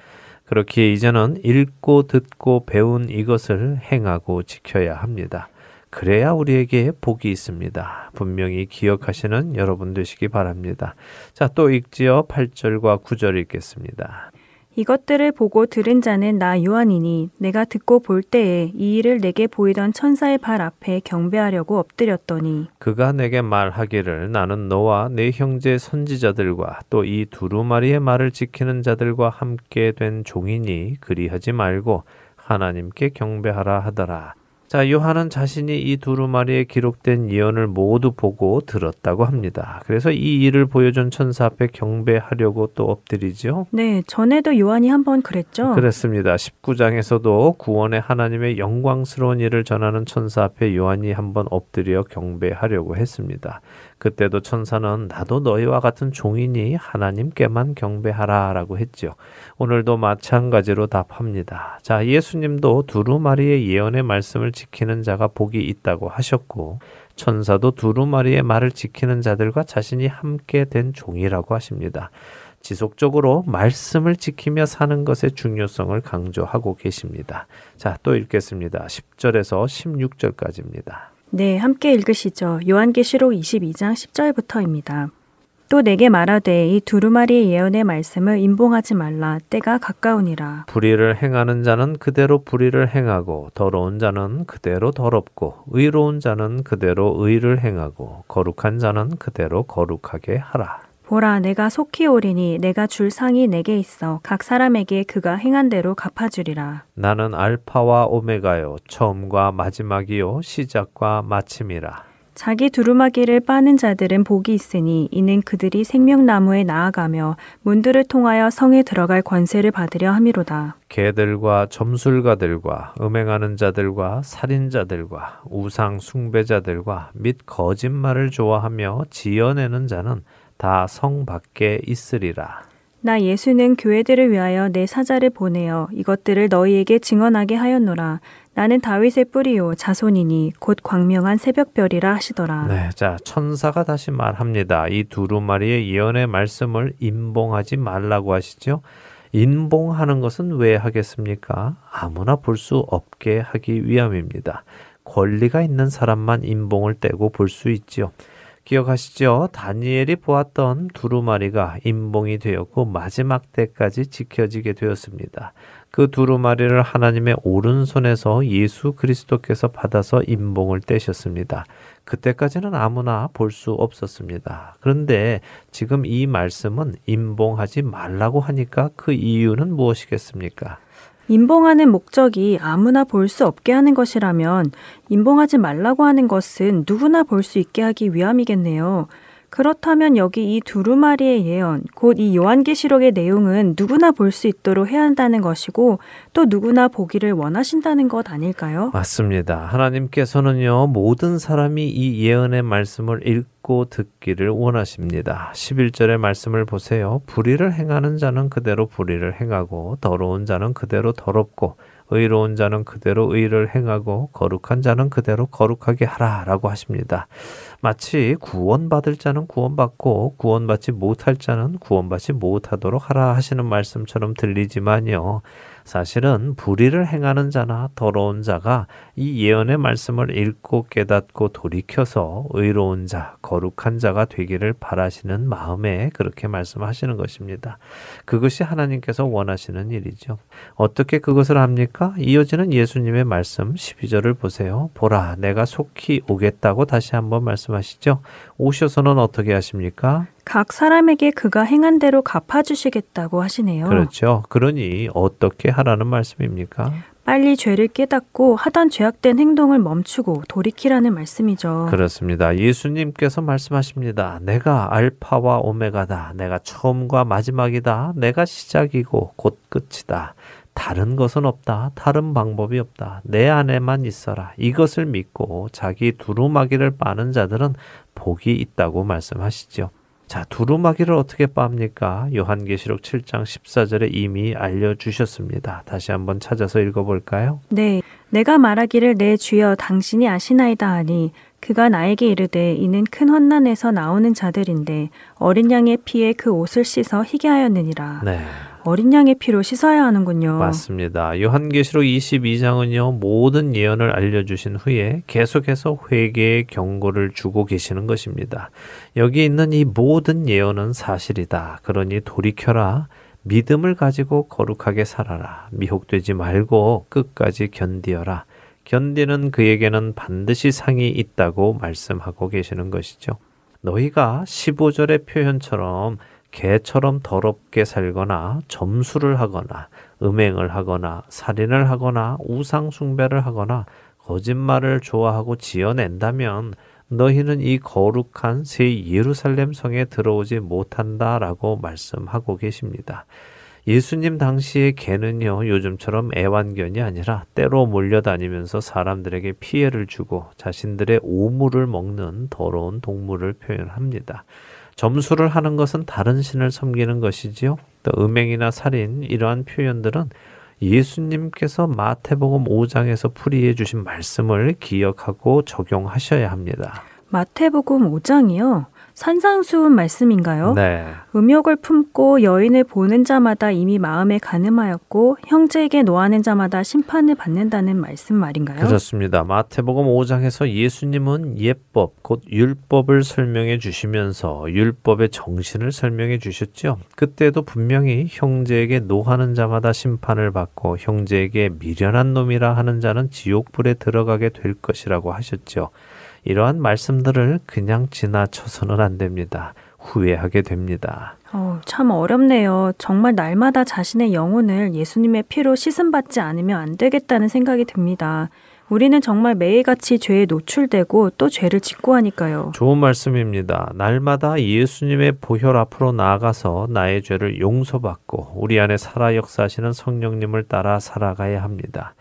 그렇기에 이제는 읽고 듣고 배운 이것을 행하고 지켜야 합니다. 그래야 우리에게 복이 있습니다. 분명히 기억하시는 여러분 되시기 바랍니다. 자, 또 읽지요. 8절과 9절 읽겠습니다. 이것들을 보고 들은 자는 나 요한이니 내가 듣고 볼 때에 이 일을 내게 보이던 천사의 발 앞에 경배하려고 엎드렸더니 그가 내게 말하기를 나는 너와 내 형제 선지자들과 또 이 두루마리의 말을 지키는 자들과 함께 된 종이니 그리하지 말고 하나님께 경배하라 하더라. 자, 요한은 자신이 이 두루마리에 기록된 예언을 모두 보고 들었다고 합니다. 그래서 이 일을 보여준 천사 앞에 경배하려고 또 엎드리죠. 네, 전에도 요한이 한번 그랬죠. 그랬습니다. 19장에서도 구원의 하나님의 영광스러운 일을 전하는 천사 앞에 요한이 한번 엎드려 경배하려고 했습니다. 그때도 천사는 나도 너희와 같은 종이니 하나님께만 경배하라 라고 했죠. 오늘도 마찬가지로 답합니다. 자, 예수님도 두루마리의 예언의 말씀을 지키는 자가 복이 있다고 하셨고 천사도 두루마리의 말을 지키는 자들과 자신이 함께 된 종이라고 하십니다. 지속적으로 말씀을 지키며 사는 것의 중요성을 강조하고 계십니다. 자, 또 읽겠습니다. 10절에서 16절까지입니다. 네, 함께 읽으시죠. 요한계시록 22장 10절부터입니다. 또 내게 말하되 이 두루마리의 예언의 말씀을 임봉하지 말라 때가 가까우니라. 불의를 행하는 자는 그대로 불의를 행하고 더러운 자는 그대로 더럽고 의로운 자는 그대로 의를 행하고 거룩한 자는 그대로 거룩하게 하라. 보라 내가 속히 오리니 내가 줄 상이 내게 있어 각 사람에게 그가 행한 대로 갚아주리라. 나는 알파와 오메가요 처음과 마지막이요 시작과 마침이라. 자기 두루마기를 빠는 자들은 복이 있으니 이는 그들이 생명나무에 나아가며 문들을 통하여 성에 들어갈 권세를 받으려 함이로다. 개들과 점술가들과 음행하는 자들과 살인자들과 우상 숭배자들과 및 거짓말을 좋아하며 지어내는 자는 다 성 밖에 있으리라. 나 예수는 교회들을 위하여 내 사자를 보내어 이것들을 너희에게 증언하게 하였노라. 나는 다윗의 뿌리요 자손이니 곧 광명한 새벽별이라 하시더라. 네, 자 천사가 다시 말합니다. 이 두루마리의 예언의 말씀을 임봉하지 말라고 하시죠. 임봉하는 것은 왜 하겠습니까? 아무나 볼 수 없게 하기 위함입니다. 권리가 있는 사람만 임봉을 떼고 볼 수 있지요. 기억하시죠? 다니엘이 보았던 두루마리가 임봉이 되었고 마지막 때까지 지켜지게 되었습니다. 그 두루마리를 하나님의 오른손에서 예수 그리스도께서 받아서 임봉을 떼셨습니다. 그때까지는 아무나 볼 수 없었습니다. 그런데 지금 이 말씀은 임봉하지 말라고 하니까 그 이유는 무엇이겠습니까? 임봉하는 목적이 아무나 볼 수 없게 하는 것이라면 임봉하지 말라고 하는 것은 누구나 볼 수 있게 하기 위함이겠네요. 그렇다면 여기 이 두루마리의 예언, 곧 이 요한계시록의 내용은 누구나 볼 수 있도록 해야 한다는 것이고 또 누구나 보기를 원하신다는 것 아닐까요? 맞습니다. 하나님께서는요, 모든 사람이 이 예언의 말씀을 읽고 듣기를 원하십니다. 11절의 말씀을 보세요. 불의를 행하는 자는 그대로 불의를 행하고, 더러운 자는 그대로 더럽고, 의로운 자는 그대로 의를 행하고 거룩한 자는 그대로 거룩하게 하라라고 하십니다. 마치 구원받을 자는 구원받고 구원받지 못할 자는 구원받지 못하도록 하라 하시는 말씀처럼 들리지만요. 사실은 불의를 행하는 자나 더러운 자가 이 예언의 말씀을 읽고 깨닫고 돌이켜서 의로운 자, 거룩한 자가 되기를 바라시는 마음에 그렇게 말씀하시는 것입니다. 그것이 하나님께서 원하시는 일이죠. 어떻게 그것을 합니까? 이어지는 예수님의 말씀 12절을 보세요. 보라, 내가 속히 오겠다고 다시 한번 말씀하시죠. 오셔서는 어떻게 하십니까? 각 사람에게 그가 행한 대로 갚아주시겠다고 하시네요. 그렇죠. 그러니 어떻게 하라는 말씀입니까? 빨리 죄를 깨닫고 하던 죄악된 행동을 멈추고 돌이키라는 말씀이죠. 그렇습니다. 예수님께서 말씀하십니다. 내가 알파와 오메가다. 내가 처음과 마지막이다. 내가 시작이고 곧 끝이다. 다른 것은 없다. 다른 방법이 없다. 내 안에만 있어라. 이것을 믿고 자기 두루마기를 빠는 자들은 복이 있다고 말씀하시죠. 자, 두루마기를 어떻게 빱니까? 요한계시록 7장 14절에 이미 알려주셨습니다. 다시 한번 찾아서 읽어볼까요? 네, 내가 말하기를 내 주여 당신이 아시나이다 하니 그가 나에게 이르되 이는 큰 환난에서 나오는 자들인데 어린 양의 피에 그 옷을 씻어 희게 하였느니라. 네. 어린 양의 피로 씻어야 하는군요. 맞습니다. 요한계시록 22장은요, 모든 예언을 알려주신 후에 계속해서 회개의 경고를 주고 계시는 것입니다. 여기 있는 이 모든 예언은 사실이다. 그러니 돌이켜라. 믿음을 가지고 거룩하게 살아라. 미혹되지 말고 끝까지 견디어라. 견디는 그에게는 반드시 상이 있다고 말씀하고 계시는 것이죠. 너희가 15절의 표현처럼 개처럼 더럽게 살거나 점수를 하거나 음행을 하거나 살인을 하거나 우상숭배를 하거나 거짓말을 좋아하고 지어낸다면 너희는 이 거룩한 새 예루살렘 성에 들어오지 못한다 라고 말씀하고 계십니다. 예수님 당시의 개는요, 요즘처럼 애완견이 아니라 때로 몰려다니면서 사람들에게 피해를 주고 자신들의 오물을 먹는 더러운 동물을 표현합니다. 점수를 하는 것은 다른 신을 섬기는 것이지요. 또 음행이나 살인 이러한 표현들은 예수님께서 마태복음 5장에서 풀이해 주신 말씀을 기억하고 적용하셔야 합니다. 마태복음 5장이요. 산상수훈 말씀인가요? 네. 음욕을 품고 여인을 보는 자마다 이미 마음에 가늠하였고 형제에게 노하는 자마다 심판을 받는다는 말씀 말인가요? 그렇습니다. 마태복음 5장에서 예수님은 예법 곧 율법을 설명해 주시면서 율법의 정신을 설명해 주셨죠. 그때도 분명히 형제에게 노하는 자마다 심판을 받고 형제에게 미련한 놈이라 하는 자는 지옥불에 들어가게 될 것이라고 하셨죠. 이러한 말씀들을 그냥 지나쳐서는 안 됩니다. 후회하게 됩니다. 어, 참 어렵네요. 정말 날마다 자신의 영혼을 예수님의 피로 씻음받지 않으면 안 되겠다는 생각이 듭니다. 우리는 정말 매일같이 죄에 노출되고 또 죄를 짓고 하니까요. 좋은 말씀입니다. 날마다 예수님의 보혈 앞으로 나아가서 나의 죄를 용서받고 우리 안에 살아 역사하시는 성령님을 따라 살아가야 합니다.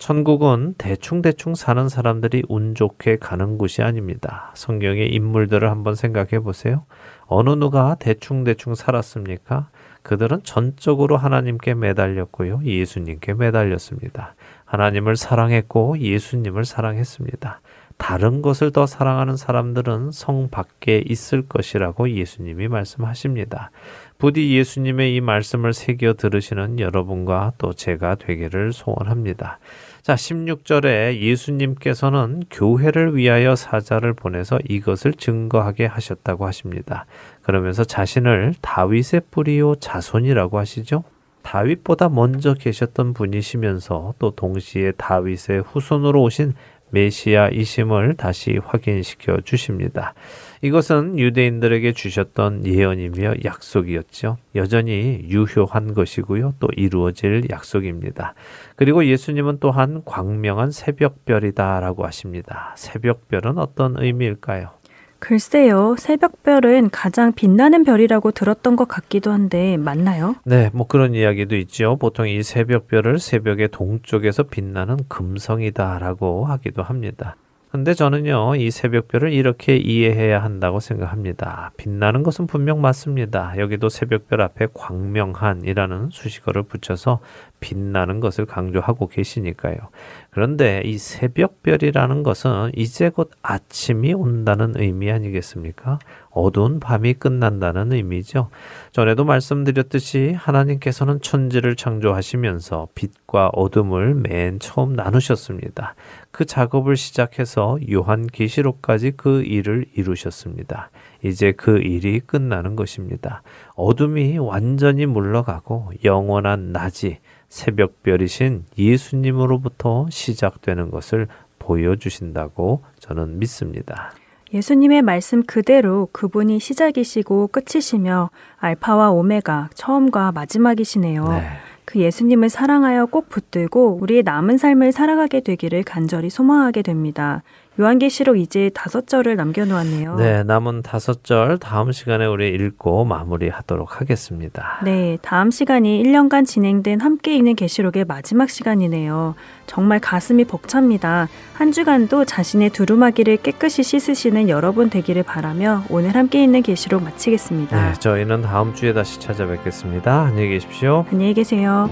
천국은 대충대충 사는 사람들이 운 좋게 가는 곳이 아닙니다. 성경의 인물들을 한번 생각해 보세요. 어느 누가 대충대충 살았습니까? 그들은 전적으로 하나님께 매달렸고요. 예수님께 매달렸습니다. 하나님을 사랑했고 예수님을 사랑했습니다. 다른 것을 더 사랑하는 사람들은 성 밖에 있을 것이라고 예수님이 말씀하십니다. 부디 예수님의 이 말씀을 새겨 들으시는 여러분과 또 제가 되기를 소원합니다. 자, 16절에 예수님께서는 교회를 위하여 사자를 보내서 이것을 증거하게 하셨다고 하십니다. 그러면서 자신을 다윗의 뿌리요 자손이라고 하시죠. 다윗보다 먼저 계셨던 분이시면서 또 동시에 다윗의 후손으로 오신 메시아이심을 다시 확인시켜 주십니다. 이것은 유대인들에게 주셨던 예언이며 약속이었죠. 여전히 유효한 것이고요. 또 이루어질 약속입니다. 그리고 예수님은 또한 광명한 새벽별이다라고 하십니다. 새벽별은 어떤 의미일까요? 글쎄요, 새벽별은 가장 빛나는 별이라고 들었던 것 같기도 한데 맞나요? 네, 뭐 그런 이야기도 있죠. 보통 이 새벽별을 새벽의 동쪽에서 빛나는 금성이다라고 하기도 합니다. 근데 저는요, 이 새벽별을 이렇게 이해해야 한다고 생각합니다. 빛나는 것은 분명 맞습니다. 여기도 새벽별 앞에 광명한이라는 수식어를 붙여서 빛나는 것을 강조하고 계시니까요. 그런데 이 새벽별이라는 것은 이제 곧 아침이 온다는 의미 아니겠습니까? 어두운 밤이 끝난다는 의미죠. 전에도 말씀드렸듯이 하나님께서는 천지를 창조하시면서 빛과 어둠을 맨 처음 나누셨습니다. 그 작업을 시작해서 요한 계시록까지 그 일을 이루셨습니다. 이제 그 일이 끝나는 것입니다. 어둠이 완전히 물러가고 영원한 낮이 새벽별이신 예수님으로부터 시작되는 것을 보여주신다고 저는 믿습니다. 예수님의 말씀 그대로 그분이 시작이시고 끝이시며 알파와 오메가 처음과 마지막이시네요. 네. 그 예수님을 사랑하여 꼭 붙들고 우리의 남은 삶을 살아가게 되기를 간절히 소망하게 됩니다. 요한계시록 이제 다섯 절을 남겨놓았네요. 네, 남은 다섯 절 다음 시간에 우리 읽고 마무리하도록 하겠습니다. 네, 다음 시간이 1년간 진행된 함께 읽는 계시록의 마지막 시간이네요. 정말 가슴이 벅찹니다. 한 주간도 자신의 두루마기를 깨끗이 씻으시는 여러분 되기를 바라며 오늘 함께 있는 계시록 마치겠습니다. 네, 저희는 다음 주에 다시 찾아뵙겠습니다. 안녕히 계십시오. 안녕히 계세요.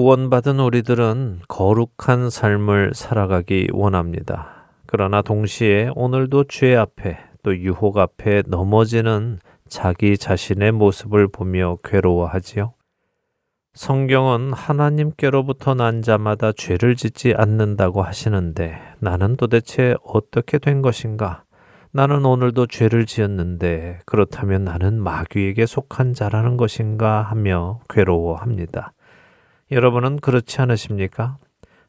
구원받은 우리들은 거룩한 삶을 살아가기 원합니다. 그러나 동시에 오늘도 죄 앞에 또 유혹 앞에 넘어지는 자기 자신의 모습을 보며 괴로워하지요. 성경은 하나님께로부터 난 자마다 죄를 짓지 않는다고 하시는데 나는 도대체 어떻게 된 것인가? 나는 오늘도 죄를 지었는데 그렇다면 나는 마귀에게 속한 자라는 것인가 하며 괴로워합니다. 여러분은 그렇지 않으십니까?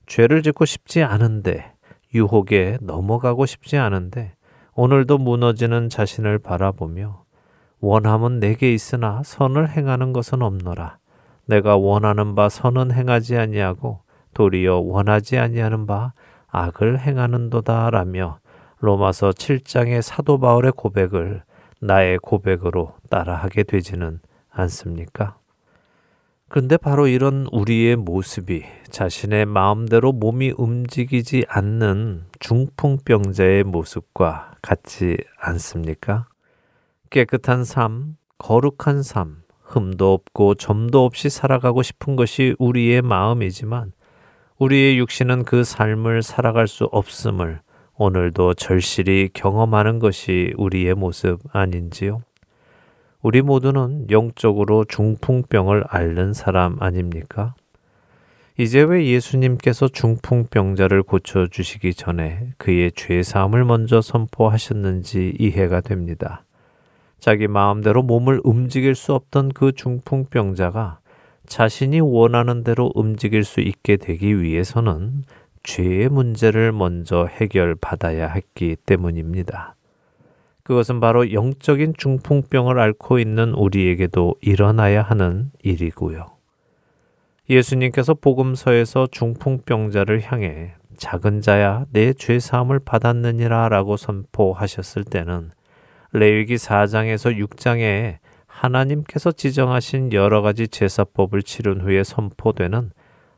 죄를 짓고 싶지 않은데 유혹에 넘어가고 싶지 않은데 오늘도 무너지는 자신을 바라보며 원함은 내게 있으나 선을 행하는 것은 없노라. 내가 원하는 바 선은 행하지 아니하고 도리어 원하지 아니하는 바 악을 행하는도다라며 로마서 7장의 사도 바울의 고백을 나의 고백으로 따라하게 되지는 않습니까? 그런데 바로 이런 우리의 모습이 자신의 마음대로 몸이 움직이지 않는 중풍병자의 모습과 같지 않습니까? 깨끗한 삶, 거룩한 삶, 흠도 없고 점도 없이 살아가고 싶은 것이 우리의 마음이지만 우리의 육신은 그 삶을 살아갈 수 없음을 오늘도 절실히 경험하는 것이 우리의 모습 아닌지요? 우리 모두는 영적으로 중풍병을 앓는 사람 아닙니까? 이제 왜 예수님께서 중풍병자를 고쳐주시기 전에 그의 죄사함을 먼저 선포하셨는지 이해가 됩니다. 자기 마음대로 몸을 움직일 수 없던 그 중풍병자가 자신이 원하는 대로 움직일 수 있게 되기 위해서는 죄의 문제를 먼저 해결받아야 했기 때문입니다. 그것은 바로 영적인 중풍병을 앓고 있는 우리에게도 일어나야 하는 일이고요. 예수님께서 복음서에서 중풍병자를 향해 작은 자야 내 죄 사함을 받았느니라라고 선포하셨을 때는 레위기 4장에서 6장에 하나님께서 지정하신 여러 가지 제사법을 치른 후에 선포되는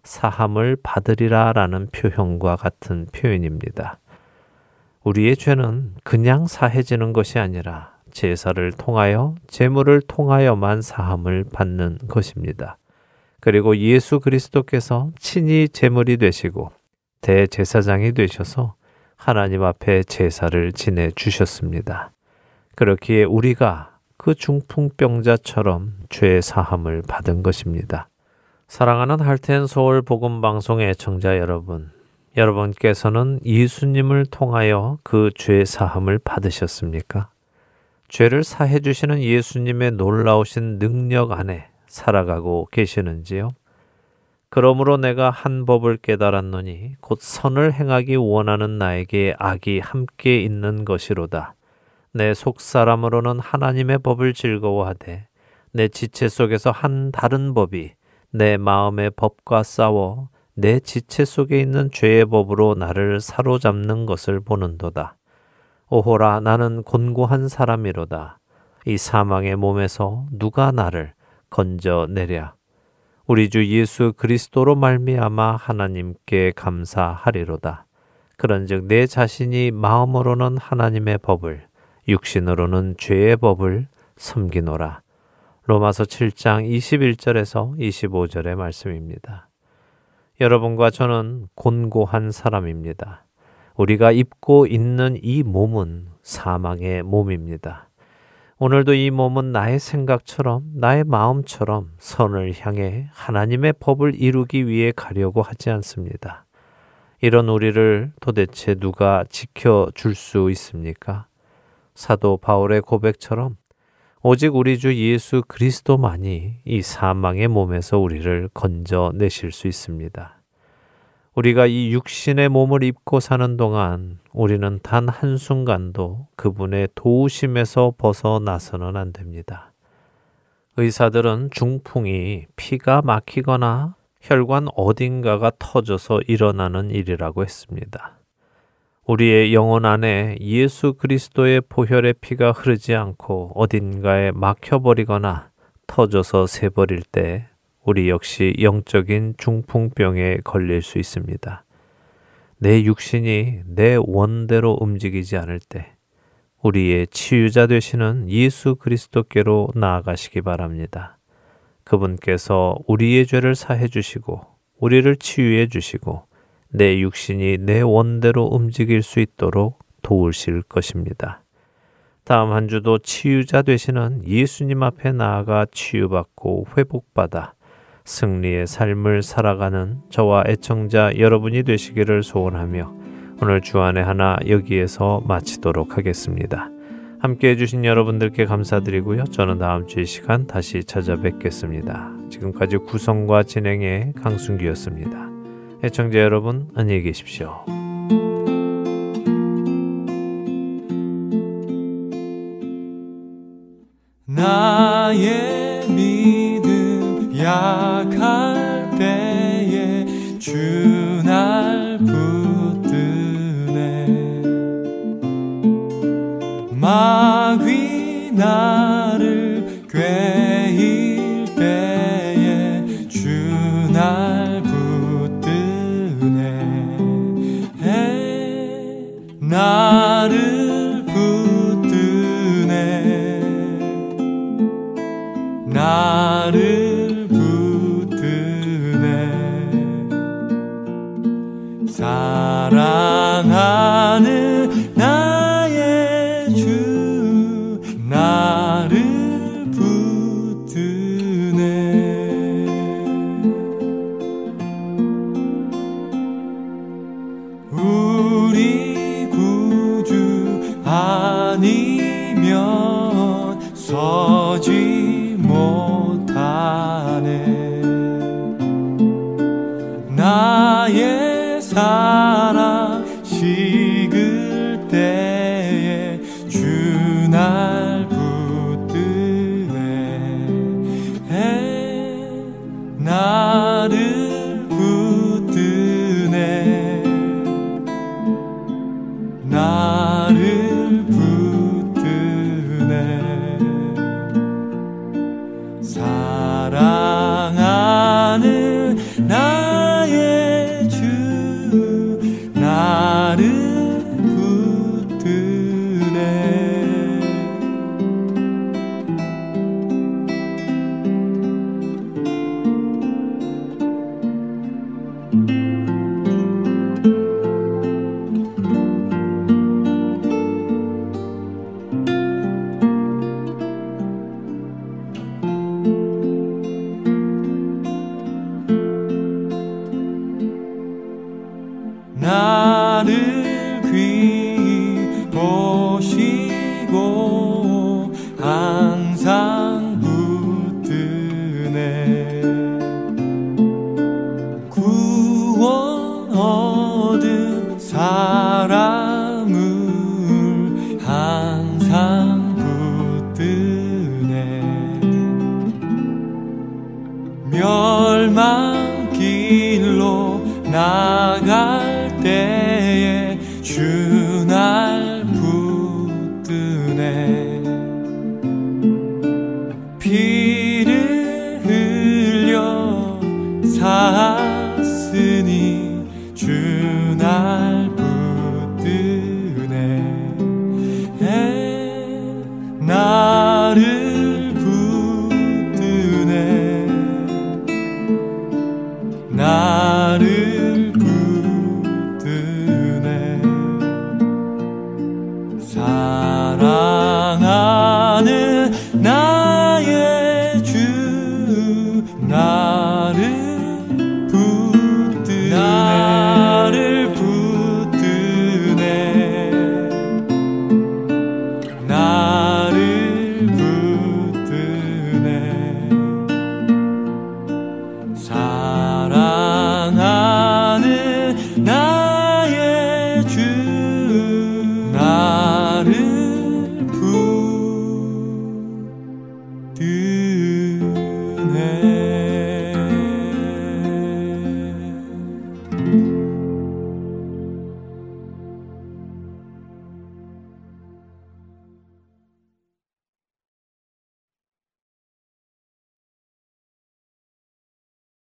사함을 받으리라라는 표현과 같은 표현입니다. 우리의 죄는 그냥 사해지는 것이 아니라 제사를 통하여 제물을 통하여만 사함을 받는 것입니다. 그리고 예수 그리스도께서 친히 제물이 되시고 대제사장이 되셔서 하나님 앞에 제사를 지내 주셨습니다. 그렇기에 우리가 그 중풍병자처럼 죄 사함을 받은 것입니다. 사랑하는 할텐 서울 복음 방송의 청자 여러분, 여러분께서는 예수님을 통하여 그 죄 사함을 받으셨습니까? 죄를 사해 주시는 예수님의 놀라우신 능력 안에 살아가고 계시는지요? 그러므로 내가 한 법을 깨달았노니 곧 선을 행하기 원하는 나에게 악이 함께 있는 것이로다. 내 속사람으로는 하나님의 법을 즐거워하되 내 지체 속에서 한 다른 법이 내 마음의 법과 싸워 내 지체 속에 있는 죄의 법으로 나를 사로잡는 것을 보는도다. 오호라 나는 곤고한 사람이로다. 이 사망의 몸에서 누가 나를 건져내랴. 우리 주 예수 그리스도로 말미암아 하나님께 감사하리로다. 그런즉 내 자신이 마음으로는 하나님의 법을 육신으로는 죄의 법을 섬기노라. 로마서 7장 21절에서 25절의 말씀입니다. 여러분과 저는 곤고한 사람입니다. 우리가 입고 있는 이 몸은 사망의 몸입니다. 오늘도 이 몸은 나의 생각처럼, 나의 마음처럼 선을 향해 하나님의 법을 이루기 위해 가려고 하지 않습니다. 이런 우리를 도대체 누가 지켜줄 수 있습니까? 사도 바울의 고백처럼 오직 우리 주 예수 그리스도만이 이 사망의 몸에서 우리를 건져내실 수 있습니다. 우리가 이 육신의 몸을 입고 사는 동안 우리는 단 한순간도 그분의 도우심에서 벗어나서는 안 됩니다. 의사들은 중풍이 피가 막히거나 혈관 어딘가가 터져서 일어나는 일이라고 했습니다. 우리의 영혼 안에 예수 그리스도의 보혈의 피가 흐르지 않고 어딘가에 막혀버리거나 터져서 새버릴 때 우리 역시 영적인 중풍병에 걸릴 수 있습니다. 내 육신이 내 원대로 움직이지 않을 때 우리의 치유자 되시는 예수 그리스도께로 나아가시기 바랍니다. 그분께서 우리의 죄를 사해 주시고 우리를 치유해 주시고 내 육신이 내 원대로 움직일 수 있도록 도우실 것입니다. 다음 한 주도 치유자 되시는 예수님 앞에 나아가 치유받고 회복받아 승리의 삶을 살아가는 저와 애청자 여러분이 되시기를 소원하며 오늘 주안의 하나 여기에서 마치도록 하겠습니다. 함께 해주신 여러분들께 감사드리고요. 저는 다음 주이 시간 다시 찾아뵙겠습니다. 지금까지 구성과 진행의 강순기였습니다. 애청자 여러분, 안녕히 계십시오. 나의